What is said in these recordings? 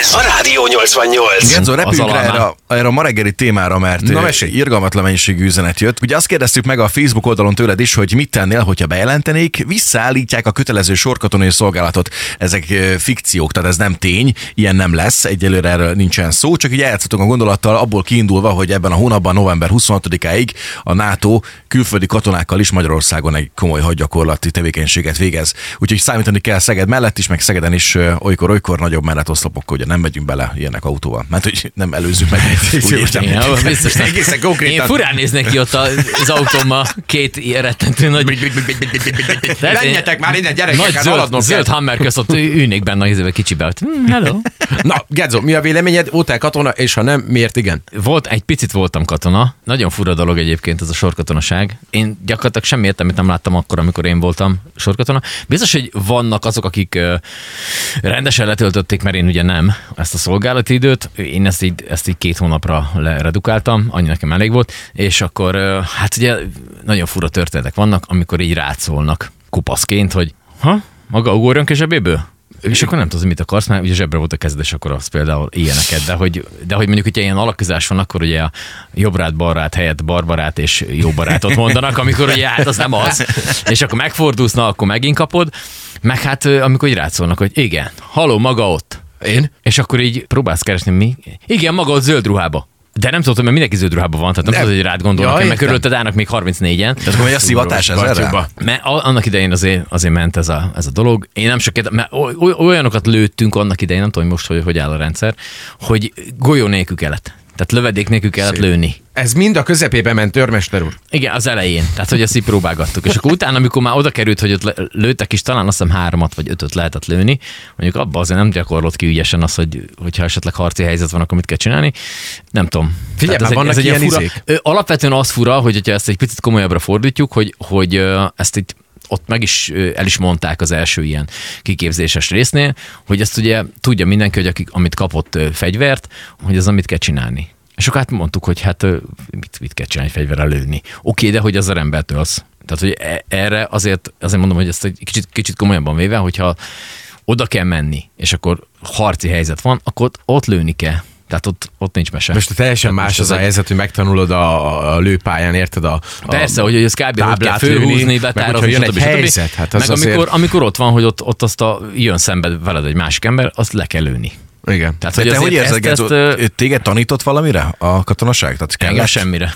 Ez a Rádió 88. Genzo, repüljünk rá erre, a- erre a ma reggeli témára, mert Na, Na, mesélj. irgalmatlan mennyiségű üzenet jött. Ugye azt kérdeztük meg a Facebook oldalon tőled is, hogy mit tennél, hogyha bejelentenék, visszaállítják a kötelező sorkatonai szolgálatot. Ezek ö, fikciók, tehát ez nem tény, ilyen nem lesz, egyelőre erről nincsen szó, csak így eljátszottunk a gondolattal abból kiindulva, hogy ebben a hónapban, november 26-áig a NATO külföldi katonákkal is Magyarországon egy komoly hadgyakorlati tevékenységet végez. Úgyhogy számítani kell Szeged mellett is, meg Szegeden is ö, olykor-olykor nagyobb mellettoszlopokkal, ugye nem megyünk bele ilyenek autóval. Mert hogy nem előzzük meg. Úgy értem. Biztos nem. Egészen konkrétan. Én furán néznek ki ott az autómmal két ilyen rettentő nagy... Én- Menjetek már innen, gyerekek, Nagy hát zöld, zöld Hammer közt ott ülnék benne a izébe kicsibe. hogy, hm, hello. Na, Gedzo, mi a véleményed? Voltál katona, és ha nem, miért igen? Volt, egy picit voltam katona. Nagyon fura dolog egyébként ez a sorkatonaság. Én gyakorlatilag semmi értelmét nem láttam akkor, amikor én voltam sorkatona. Biztos, hogy vannak azok, akik rendesen letöltötték, mert én ugye nem ezt a szolgálati időt. Én ezt így, ezt így két hónapra leredukáltam, annyi nekem elég volt, és akkor hát ugye nagyon fura történetek vannak, amikor így rátszólnak kupaszként, hogy ha, maga ugorjunk a zsebéből? És akkor nem tudod, mit akarsz, mert ugye zsebre volt a kezed, és akkor az például ilyeneket. De hogy, de hogy mondjuk, hogyha ilyen alakizás van, akkor ugye a jobbrát, balrát helyett barbarát és jó barátot mondanak, amikor ugye hát az nem az. És akkor megfordulsz, na akkor megint kapod. Meg hát amikor így rátszólnak, hogy igen, haló, maga ott. Én? És akkor így próbálsz keresni, mi? Igen, maga ott zöld ruhába. De nem tudod, mert mindenki zöld ruhában van, tehát nem, Nem. tudod, hogy rád gondolnak, Ja, mert körülötted állnak még 34-en. Tehát megy a szivatás ez erre? Mert a- annak idején azért, azért ment ez a, ez a dolog. Én nem sokat, mert oly- oly- olyanokat lőttünk annak idején, nem tudom hogy most, hogy, hogy áll a rendszer, hogy golyó nélkül kellett. Tehát lövedék nélkül kellett Szép. lőni. Ez mind a közepébe ment, törmester úr. Igen, az elején. Tehát, hogy ezt így próbálgattuk. És akkor utána, amikor már oda került, hogy ott lőttek is, talán azt hiszem háromat vagy ötöt lehetett lőni, mondjuk abban azért nem gyakorlott ki ügyesen az, hogy hogyha esetleg harci helyzet van, akkor mit kell csinálni. Nem tudom. Figyelj, már vannak ilyen fura, izék. Alapvetően az fura, hogy hogyha ezt egy picit komolyabbra fordítjuk, hogy, hogy ezt itt ott meg is el is mondták az első ilyen kiképzéses résznél, hogy ezt ugye tudja mindenki, hogy akik, amit kapott fegyvert, hogy az amit kell csinálni. És akkor hát mondtuk, hogy hát mit, mit kell csinálni fegyverrel lőni. Oké, de hogy az a embertől az. Tehát, hogy e- erre azért, azért mondom, hogy ezt egy kicsit, kicsit komolyabban véve, hogyha oda kell menni, és akkor harci helyzet van, akkor ott lőni kell. Tehát ott, ott nincs mese. Most teljesen Tehát más most az a egy- helyzet, hogy megtanulod a, a lőpályán, érted? A, a Persze, hogy ez kb. hogy kell fölhúzni, betározni, egy stb. stb. helyzet, hát az meg azért- amikor, amikor ott van, hogy ott, ott azt a, jön szembe veled egy másik ember, azt le kell lőni. Igen. Tehát, De te hogy érzed, ezt, ezt, ő téged tanított valamire a katonaság? Tehát engem kellett? semmire.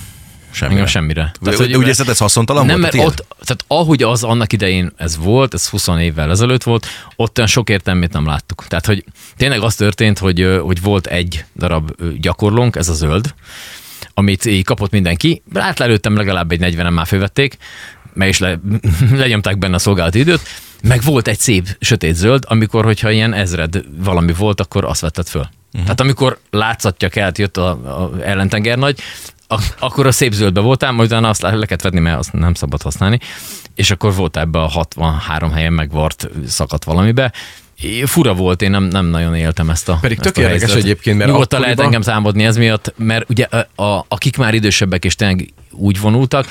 Semmire. Engem semmire. Tehát, hogy, úgy érzed, ez haszontalan nem, volt? mert a ott, tehát ahogy az annak idején ez volt, ez 20 évvel ezelőtt volt, ott olyan sok értelmét nem láttuk. Tehát, hogy tényleg az történt, hogy, hogy volt egy darab gyakorlónk, ez a zöld, amit így kapott mindenki. Átlelőttem legalább egy 40-en már fölvették, meg is le, lenyomták benne a szolgálati időt, meg volt egy szép sötét zöld, amikor, hogyha ilyen ezred valami volt, akkor azt vetted föl. Uh-huh. Tehát amikor látszatja kelt, jött a, a ellentengernagy, ak- akkor a szép zöldbe voltál, majd utána azt le le kellett venni, mert azt nem szabad használni, és akkor volt ebbe a 63 helyen megvart szakadt valamibe. Fura volt, én nem, nem nagyon éltem ezt a Pedig ezt tök a érdekes helyzetet. egyébként, mert Nyugodtan lehet akkoriban- engem támadni ez miatt, mert ugye a, a, akik már idősebbek és tényleg úgy vonultak,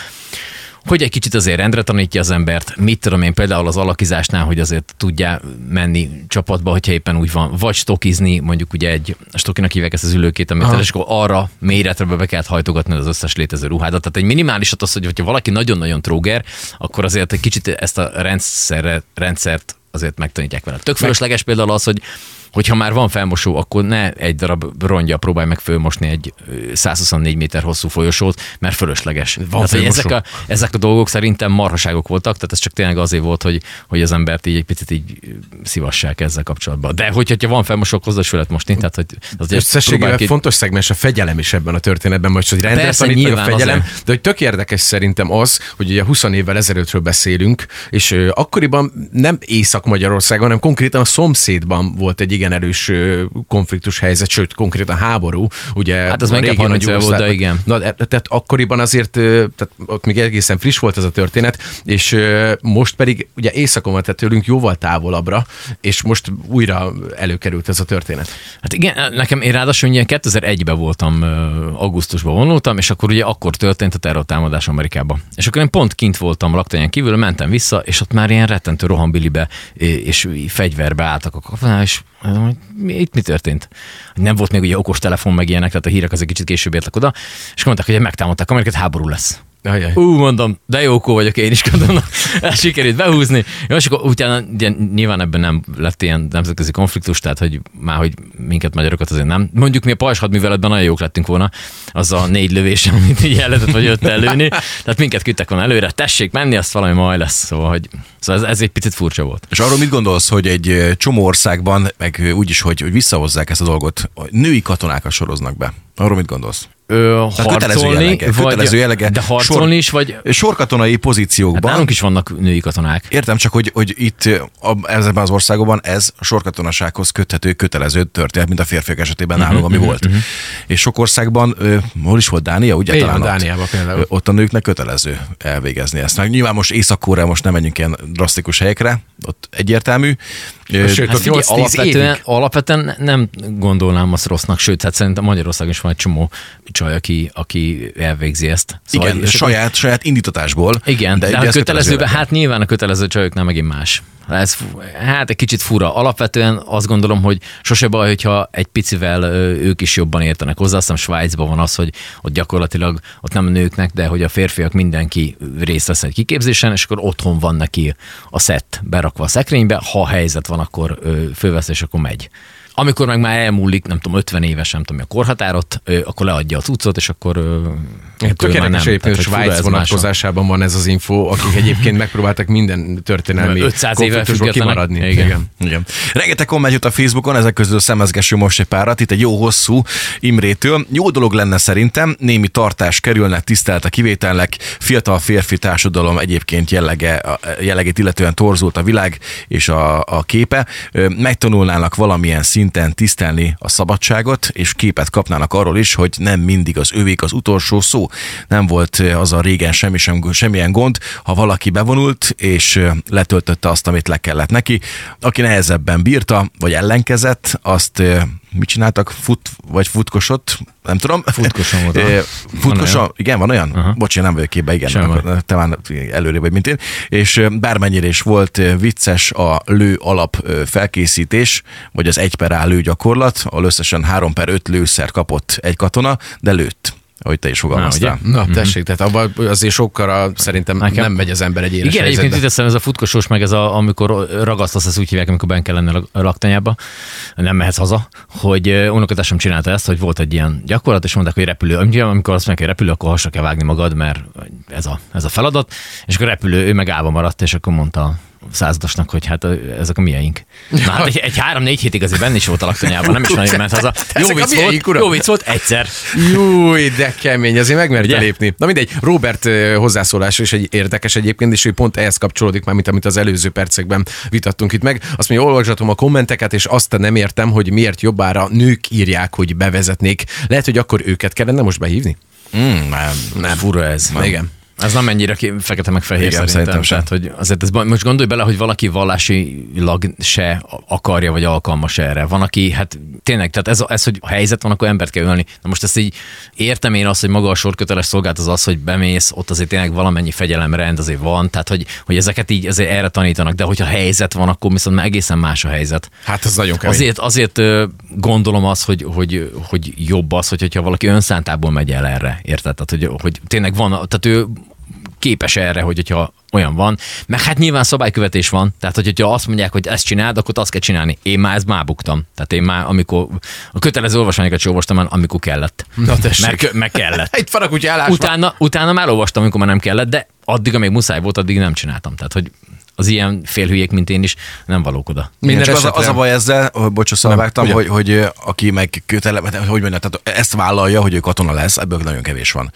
hogy egy kicsit azért rendre tanítja az embert, mit tudom én például az alakizásnál, hogy azért tudja menni csapatba, hogyha éppen úgy van, vagy stokizni, mondjuk ugye egy stokinak hívják ezt az ülőkét, amit és akkor arra méretre be kellett hajtogatni az összes létező ruhádat. Tehát egy minimálisat az, hogy hogyha valaki nagyon-nagyon tróger, akkor azért egy kicsit ezt a rendszerre, rendszert azért megtanítják vele. Tök fölösleges például az, hogy hogyha már van felmosó, akkor ne egy darab rongya próbálj meg fölmosni egy ö, 124 méter hosszú folyosót, mert fölösleges. hogy fölmosó. ezek, a, ezek a dolgok szerintem marhaságok voltak, tehát ez csak tényleg azért volt, hogy, hogy az embert így egy picit így szivassák ezzel kapcsolatban. De hogy, hogyha van felmosó, hozzá is lehet mosni, tehát hogy azért Összességében ki- fontos szegmens a fegyelem is ebben a történetben, most, hogy rendre Persze, tanít a fegyelem, azért. de hogy tök érdekes szerintem az, hogy ugye 20 évvel ezelőttről beszélünk, és akkoriban nem Észak-Magyarországon, hanem konkrétan a szomszédban volt egy igen erős konfliktus helyzet, sőt, konkrétan háború. Ugye Hát az inkább régi 30 éve volt, de igen. Na, tehát akkoriban azért, tehát ott még egészen friss volt ez a történet, és most pedig ugye északon van, tehát tőlünk jóval távolabbra, és most újra előkerült ez a történet. Hát igen, nekem én ráadásul ugye 2001-ben voltam, augusztusban vonultam, és akkor ugye akkor történt a terrortámadás Amerikában. És akkor én pont kint voltam laktanyán kívül, mentem vissza, és ott már ilyen rettentő rohambilibe és fegyverbe álltak a katonák, és Mondom, itt mi történt? Nem volt még ugye okos telefon meg ilyenek, tehát a hírek azért kicsit később értek oda, és mondták, hogy megtámadták Amerikát, háború lesz. Ajaj. Ú, mondom, de jókó vagyok én is, gondolom, sikerült behúzni. Jó, és akkor utána ugye, nyilván ebben nem lett ilyen nemzetközi konfliktus, tehát hogy már, hogy minket magyarokat azért nem. Mondjuk mi a pajzs hadműveletben nagyon jók lettünk volna, az a négy lövés, amit így el lehetett vagy öt előni. Tehát minket küldtek volna előre, tessék menni, azt valami majd lesz. Szóval, hogy, szóval ez, ez, egy picit furcsa volt. És arról mit gondolsz, hogy egy csomó országban, meg úgyis, hogy, hogy visszahozzák ezt a dolgot, hogy női katonákat soroznak be? Arról mit gondolsz? Ö, kötelező harcolni, jellege, vagy, kötelező jellege. de harcolni Sor- is, vagy Sorkatonai hát pozíciókban. nálunk is vannak női katonák. Értem csak, hogy, hogy itt a, ezekben az országokban ez sorkatonasághoz köthető kötelező történet, mint a férfiak esetében Mhm, nálunk, ami volt. És sok országban, ö, hol is volt Dánia, ugye? Így Talán van, ott. Dániában például. Ott a nőknek kötelező elvégezni ezt. Meg nyilván most észak most nem menjünk ilyen drasztikus helyekre, ott egyértelmű. Sőt, Hát figyelj, 8-10 alapvetően, alapvetően nem gondolnám azt rossznak, sőt, hát szerintem Magyarországon is van egy csomó csaj, aki, aki elvégzi ezt. igen, és akkor- saját, saját indítatásból. Igen, de, de a ez kötelezőben, kötelező hát nyilván a kötelező csajoknál megint más. Ez, hát egy kicsit fura. Alapvetően azt gondolom, hogy sose baj, hogyha egy picivel ők is jobban értenek hozzá. Azt hiszem Svájcban van az, hogy ott gyakorlatilag ott nem a nőknek, de hogy a férfiak mindenki részt vesz egy kiképzésen, és akkor otthon van neki a szett berakva a szekrénybe. Ha helyzet van, akkor fölvesz, és akkor megy. Amikor meg már elmúlik, nem tudom, 50 éves, nem tudom, a korhatárot, akkor leadja a cuccot, és akkor, Tökéletes egyébként, hogy fura Svájc vonatkozásában van ez az info, akik egyébként megpróbáltak minden történelmi 500 éve függetlenek. kimaradni. Igen. Igen. Rengeteg komment jött a Facebookon, ezek közül szemezgessünk most egy párat, itt egy jó hosszú Imrétől. Jó dolog lenne szerintem, némi tartás kerülne, tisztelt a kivételnek, fiatal férfi társadalom egyébként jellege, jellegét illetően torzult a világ és a, a képe. Megtanulnának valamilyen szinten tisztelni a szabadságot, és képet kapnának arról is, hogy nem mindig az övék az utolsó szó. Nem volt az a régen semmi sem, semmilyen gond, ha valaki bevonult, és letöltötte azt, amit le kellett neki. Aki nehezebben bírta, vagy ellenkezett, azt mit csináltak? Fut, vagy futkosott? Nem tudom. Aha. Futkoson? olyan? Igen, van olyan? Aha. Bocs, én nem vagyok képbe, igen. Akkor te már előrébb vagy, mint én. És bármennyire is volt vicces a lő alap felkészítés, vagy az egy per A lő gyakorlat, ahol összesen három per öt lőszer kapott egy katona, de lőtt, ahogy te is fogalmaztál. ugye? Na, tessék, tehát abban azért sokkal szerintem Nekem- nem megy az ember egy éles Igen, egyébként helyzetbe. itt eszem ez a futkosós, meg ez a, amikor ragasztasz, ezt úgy hívják, amikor benne kell lenni a laktanyába, nem mehetsz haza, hogy ö, unokatásom csinálta ezt, hogy volt egy ilyen gyakorlat, és mondták, hogy repülő, amikor azt mondják, hogy repülő, akkor hasra kell vágni magad, mert ez a, ez a feladat, és akkor repülő, ő meg állva maradt, és akkor mondta századosnak, hogy hát ezek a miénk. Na hát egy, egy három-négy hétig azért benne is volt a laktanyában, nem is nagyon ment haza. Jó vicc volt, uram. jó vicc volt, egyszer. Júj, de kemény, azért megmerte Ugye? lépni. Na mindegy, Robert hozzászólása is egy érdekes egyébként, és ő pont ehhez kapcsolódik már, mint amit az előző percekben vitattunk itt meg. Azt mondja, olvasgatom a kommenteket, és azt nem értem, hogy miért jobbára nők írják, hogy bevezetnék. Lehet, hogy akkor őket kellene most behívni? Mm, nem, Nem. Fura ez. Nem. Igen. Ez nem ennyire fekete meg fehér Igen, szerintem. szerintem. Tehát, hogy azért ez, most gondolj bele, hogy valaki vallásilag se akarja, vagy alkalmas erre. Van, aki, hát tényleg, tehát ez, ez, hogy a helyzet van, akkor embert kell ölni. Na most ezt így értem én azt, hogy maga a sorköteles szolgálat az az, hogy bemész, ott azért tényleg valamennyi fegyelemrend azért van, tehát hogy, hogy ezeket így azért erre tanítanak, de hogyha helyzet van, akkor viszont már egészen más a helyzet. Hát ez nagyon kemény. Azért, azért gondolom azt, hogy, hogy, hogy jobb az, hogy, hogyha valaki önszántából megy el erre, érted? Tehát, hogy, hogy tényleg van, tehát ő képes erre, hogy hogyha olyan van. Meg hát nyilván szabálykövetés van, tehát hogy, hogyha azt mondják, hogy ezt csináld, akkor azt kell csinálni. Én már ezt már buktam. Tehát én már, amikor a kötelező olvasmányokat sem olvastam, már, amikor kellett. Na tessék. Meg, meg kellett. Itt van a kutya állásban. Utána, utána már olvastam, amikor már nem kellett, de addig, amíg muszáj volt, addig nem csináltam. Tehát, hogy az ilyen félhülyék, mint én is, nem valók oda. Minden Minden az, a- az a esetre- baj ezzel, hogy bocs, szóval Nem, vágtam, ugye? hogy, hogy aki meg kötele, hogy mondjam, tehát ezt vállalja, hogy ő katona lesz, ebből nagyon kevés van.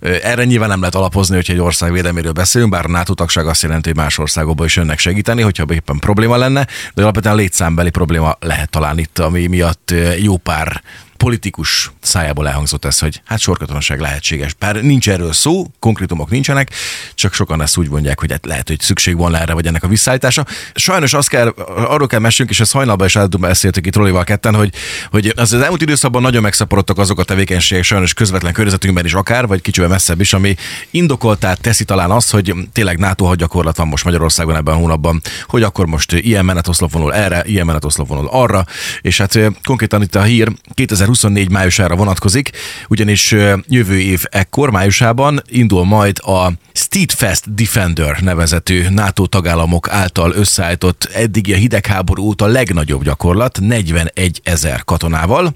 Erre nyilván nem lehet alapozni, hogy egy ország védelméről beszélünk, bár a NATO tagság azt jelenti, hogy más országokban is jönnek segíteni, hogyha éppen probléma lenne, de alapvetően létszámbeli probléma lehet talán itt, ami miatt jó pár politikus szájából elhangzott ez, hogy hát sorkatonaság lehetséges. Bár nincs erről szó, konkrétumok nincsenek, csak sokan ezt úgy mondják, hogy hát lehet, hogy szükség van erre, vagy ennek a visszaállítása. Sajnos azt kell, arról kell mesélnünk, és ezt hajnalban is beszéltük itt Rolival ketten, hogy, hogy az, az elmúlt időszakban nagyon megszaporodtak azok a tevékenységek sajnos közvetlen környezetünkben is akár, vagy kicsivel messzebb is, ami indokoltá teszi talán azt, hogy tényleg NATO hadgyakorlat van most Magyarországon ebben a hónapban, hogy akkor most ilyen menetoszlop vonul erre, ilyen menetoszlop vonul arra, és hát konkrétan itt a hír 2024 májusára vonatkozik, ugyanis jövő év ekkor májusában indul majd a Steadfast Defender nevezetű NATO tagállamok által összeállított eddigi a hidegháború óta legnagyobb gyakorlat, 41 ezer katonával,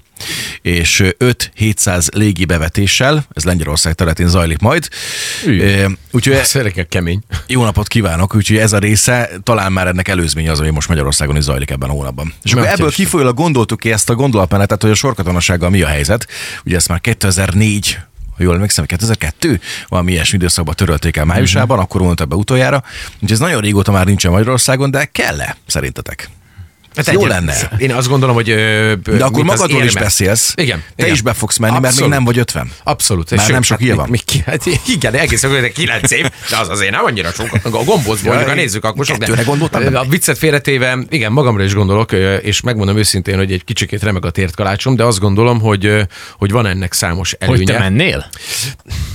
és 5-700 légi bevetéssel, ez Lengyelország területén zajlik majd. Úgyhogy ez kemény. Jó napot kívánok, úgyhogy ez a része talán már ennek előzmény az, ami most Magyarországon is zajlik ebben a hónapban. És akkor ebből kifolyólag gondoltuk ki ezt a gondolatmenetet, hogy a sorkatonasággal mi a helyzet. Ugye ezt már 2004 ha jól emlékszem, 2002, valami ilyesmi időszakban törölték el májusában, uh-huh. akkor mondta be utoljára. Úgyhogy ez nagyon régóta már nincsen Magyarországon, de kell-e szerintetek? Ez jó lenne. Én azt gondolom, hogy... De akkor magadról is beszélsz. Igen. Te igen. is be fogsz menni, Abszolút. mert még nem vagy 50. Abszolút. Már nem sok hát, van. Még, még, hát, igen, egész akkor 9 év, de az azért nem annyira sok. A gombózból, ja, a nézzük, akkor sok. De, gondoltam. A viccet félretéve, igen, magamra is gondolok, és megmondom őszintén, hogy egy kicsikét remeg a tért kalácsom, de azt gondolom, hogy, hogy van ennek számos előnye. Hogy te mennél?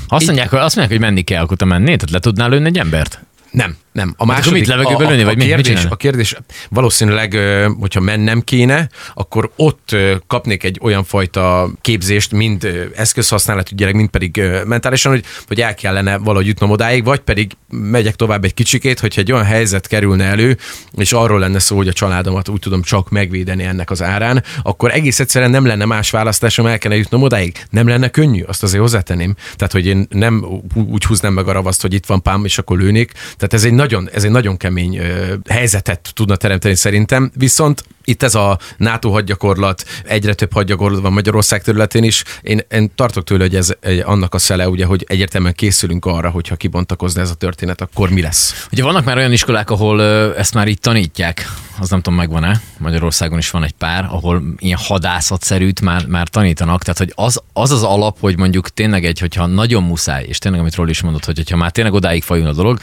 Azt mondják, azt mondják, hogy menni kell, akkor te mennél? Tehát le tudnál lőni egy embert? Nem, nem. A második, mit levegőbe lőni, vagy a, kérdés, mit a kérdés valószínűleg, hogyha mennem kéne, akkor ott kapnék egy olyan fajta képzést, mind eszközhasználatú gyerek, mind pedig mentálisan, hogy, hogy el kellene valahogy jutnom odáig, vagy pedig megyek tovább egy kicsikét, hogyha egy olyan helyzet kerülne elő, és arról lenne szó, hogy a családomat úgy tudom csak megvédeni ennek az árán, akkor egész egyszerűen nem lenne más választásom, el kellene jutnom odáig. Nem lenne könnyű, azt azért hozzátenném. Tehát, hogy én nem úgy húznám meg a ravaszt, hogy itt van pám, és akkor lőnék. Tehát ez egy nagyon, ez egy nagyon kemény helyzetet tudna teremteni szerintem, viszont itt ez a NATO hadgyakorlat, egyre több hadgyakorlat van Magyarország területén is. Én, én tartok tőle, hogy ez egy, annak a szele, ugye, hogy egyértelműen készülünk arra, hogyha kibontakozna ez a történet, akkor mi lesz. Ugye vannak már olyan iskolák, ahol ezt már így tanítják, az nem tudom, megvan-e. Magyarországon is van egy pár, ahol ilyen hadászatszerűt már, már tanítanak. Tehát, hogy az, az az alap, hogy mondjuk tényleg egy, hogyha nagyon muszáj, és tényleg, amit Ról is mondott, hogy hogyha már tényleg odáig fajul a dolog,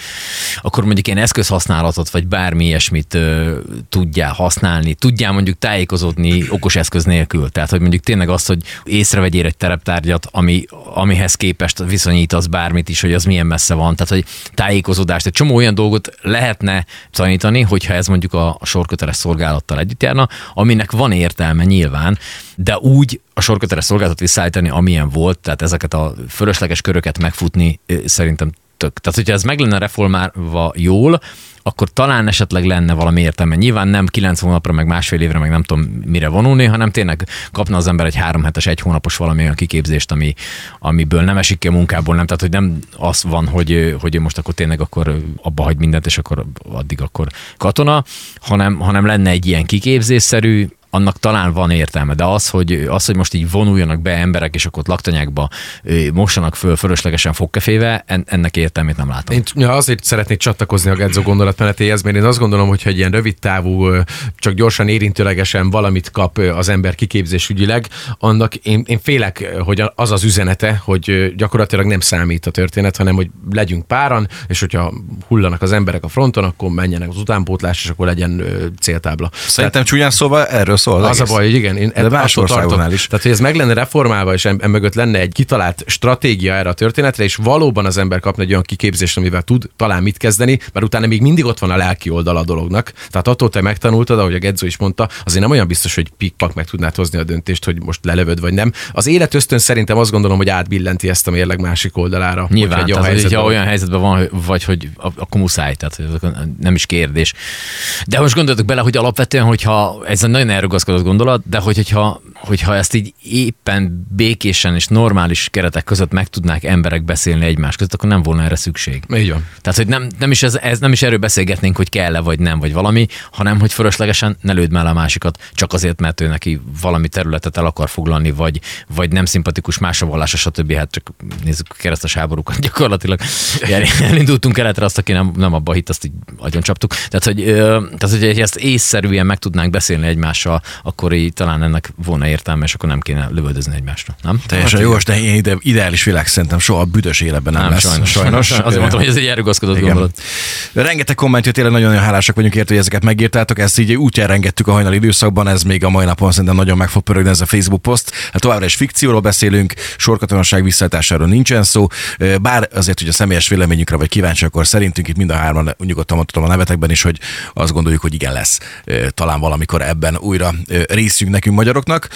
akkor mondjuk ilyen eszközhasználatot, vagy bármi ilyesmit ö, tudjál használni, tudjál mondjuk tájékozódni okos eszköz nélkül. Tehát, hogy mondjuk tényleg azt, hogy észrevegyél egy tereptárgyat, ami, amihez képest viszonyítasz bármit is, hogy az milyen messze van. Tehát, hogy tájékozódást, egy csomó olyan dolgot lehetne tanítani, hogyha ez mondjuk a, a sorköteles szolgálattal együtt járna, aminek van értelme nyilván, de úgy a sorköteles szolgálatot visszaállítani, amilyen volt, tehát ezeket a fölösleges köröket megfutni szerintem tök. Tehát, hogyha ez meg lenne reformálva jól, akkor talán esetleg lenne valami értelme. Nyilván nem kilenc hónapra, meg másfél évre, meg nem tudom mire vonulni, hanem tényleg kapna az ember egy három hetes, egy hónapos valami olyan kiképzést, ami, amiből nem esik ki a munkából, nem. Tehát, hogy nem az van, hogy, hogy most akkor tényleg akkor abba hagy mindent, és akkor addig akkor katona, hanem, hanem lenne egy ilyen kiképzésszerű, annak talán van értelme, de az, hogy, az, hogy most így vonuljanak be emberek, és akkor ott laktanyákba mossanak föl fölöslegesen fogkeféve, ennek értelmét nem látom. Én ja, azért szeretnék csatlakozni a Gedzo gondolatmenetéhez, mert én azt gondolom, hogy egy ilyen rövid távú, csak gyorsan érintőlegesen valamit kap az ember kiképzés ügyileg, annak én, én félek, hogy az az üzenete, hogy gyakorlatilag nem számít a történet, hanem hogy legyünk páran, és hogyha hullanak az emberek a fronton, akkor menjenek az utánpótlás, és akkor legyen céltábla. Szerintem Tehát, csúnyán szóval erről szól. Az, az a baj, hogy igen, én De más országonál is. Tehát, hogy ez meg lenne reformálva, és emögött lenne egy kitalált stratégia erre a történetre, és valóban az ember kapna egy olyan kiképzést, amivel tud talán mit kezdeni, mert utána még mindig ott van a lelki oldal a dolognak. Tehát attól te megtanultad, ahogy a Gedzo is mondta, azért nem olyan biztos, hogy pikpak meg tudnád hozni a döntést, hogy most lelövöd vagy nem. Az élet ösztön szerintem azt gondolom, hogy átbillenti ezt a mérleg másik oldalára. Nyilván, egy tehát, helyzetben, ha olyan helyzetben van, vagy hogy akkor muszáj, tehát nem is kérdés. De most gondoltok bele, hogy alapvetően, hogyha ez egy nagyon elrugaszkodott gondolat, de hogy, hogyha, hogyha ezt így éppen békésen és normális keretek között meg tudnák emberek beszélni egymás között, akkor nem volna erre szükség. Így van. Tehát, hogy nem, nem, is ez, ez, nem is erről beszélgetnénk, hogy kell-e vagy nem, vagy valami, hanem hogy fölöslegesen ne lőd már a másikat, csak azért, mert ő neki valami területet el akar foglalni, vagy, vagy nem szimpatikus más a vallása, stb. Hát csak nézzük a keresztes háborúkat gyakorlatilag. Elindultunk keletre, azt, aki nem, nem abba hitt, azt így agyon csaptuk. Tehát, hogy, tehát, hogy ezt észszerűen meg tudnánk beszélni egymással, akkor így talán ennek volna értelme, és akkor nem kéne lövöldözni egymásra. Nem? Teljesen Hát, jogos, de ilyen ide, ideális világ szerintem soha a büdös életben nem, Nem, lesz. sajnos. sajnos. Azért mondtam, hogy ez egy elrugaszkodott gondolat. Rengeteg komment jött, tényleg nagyon-nagyon hálásak vagyunk érte, hogy ezeket megírtátok. Ezt így útjára rengettük a hajnali időszakban, ez még a mai napon szerintem nagyon meg fog pörögni ez a Facebook poszt. Hát továbbra is fikcióról beszélünk, sorkatonaság visszaállításáról nincsen szó, bár azért, hogy a személyes véleményükre vagy kíváncsi, akkor szerintünk itt mind a hárman nyugodtan mondhatom a nevetekben is, hogy azt gondoljuk, hogy igen lesz talán valamikor ebben újra részünk nekünk magyaroknak.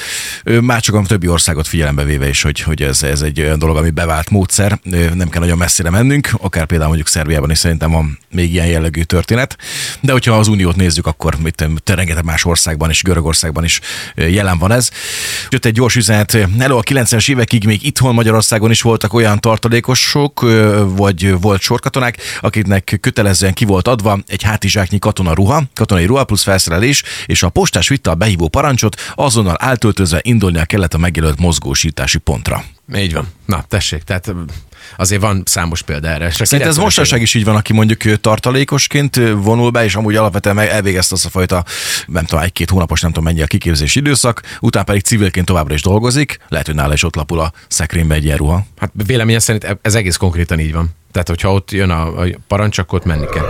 Már csak a többi országot figyelembe véve is, hogy, hogy ez, ez egy olyan dolog, ami bevált módszer, nem kell nagyon messzire mennünk, akár például mondjuk Szerbiában is szerintem van még ilyen jellegű történet. De hogyha az Uniót nézzük, akkor mit, te rengeteg más országban és Görögországban is jelen van ez. Jött egy gyors üzenet, elő a 90-es évekig még itthon Magyarországon is voltak olyan tartalékosok, vagy volt sorkatonák, akiknek kötelezően ki volt adva egy hátizsáknyi katona ruha, katonai ruha plusz felszerelés, és a postás vitte a behívó parancsot, azonnal áltöltözve indulnia kellett a megjelölt mozgósítási pontra. Így van. Na, tessék, tehát azért van számos példa erre. Szerintem ez mostanság is így van, aki mondjuk tartalékosként vonul be, és amúgy alapvetően elvégezte azt a fajta, nem tudom, egy-két hónapos, nem tudom mennyi a kiképzési időszak, utána pedig civilként továbbra is dolgozik, lehet, hogy nála is ott lapul a szekrénybe egy ilyen ruha. Hát véleményem szerint ez egész konkrétan így van. Tehát, hogyha ott jön a, a parancs, akkor ott menni kell.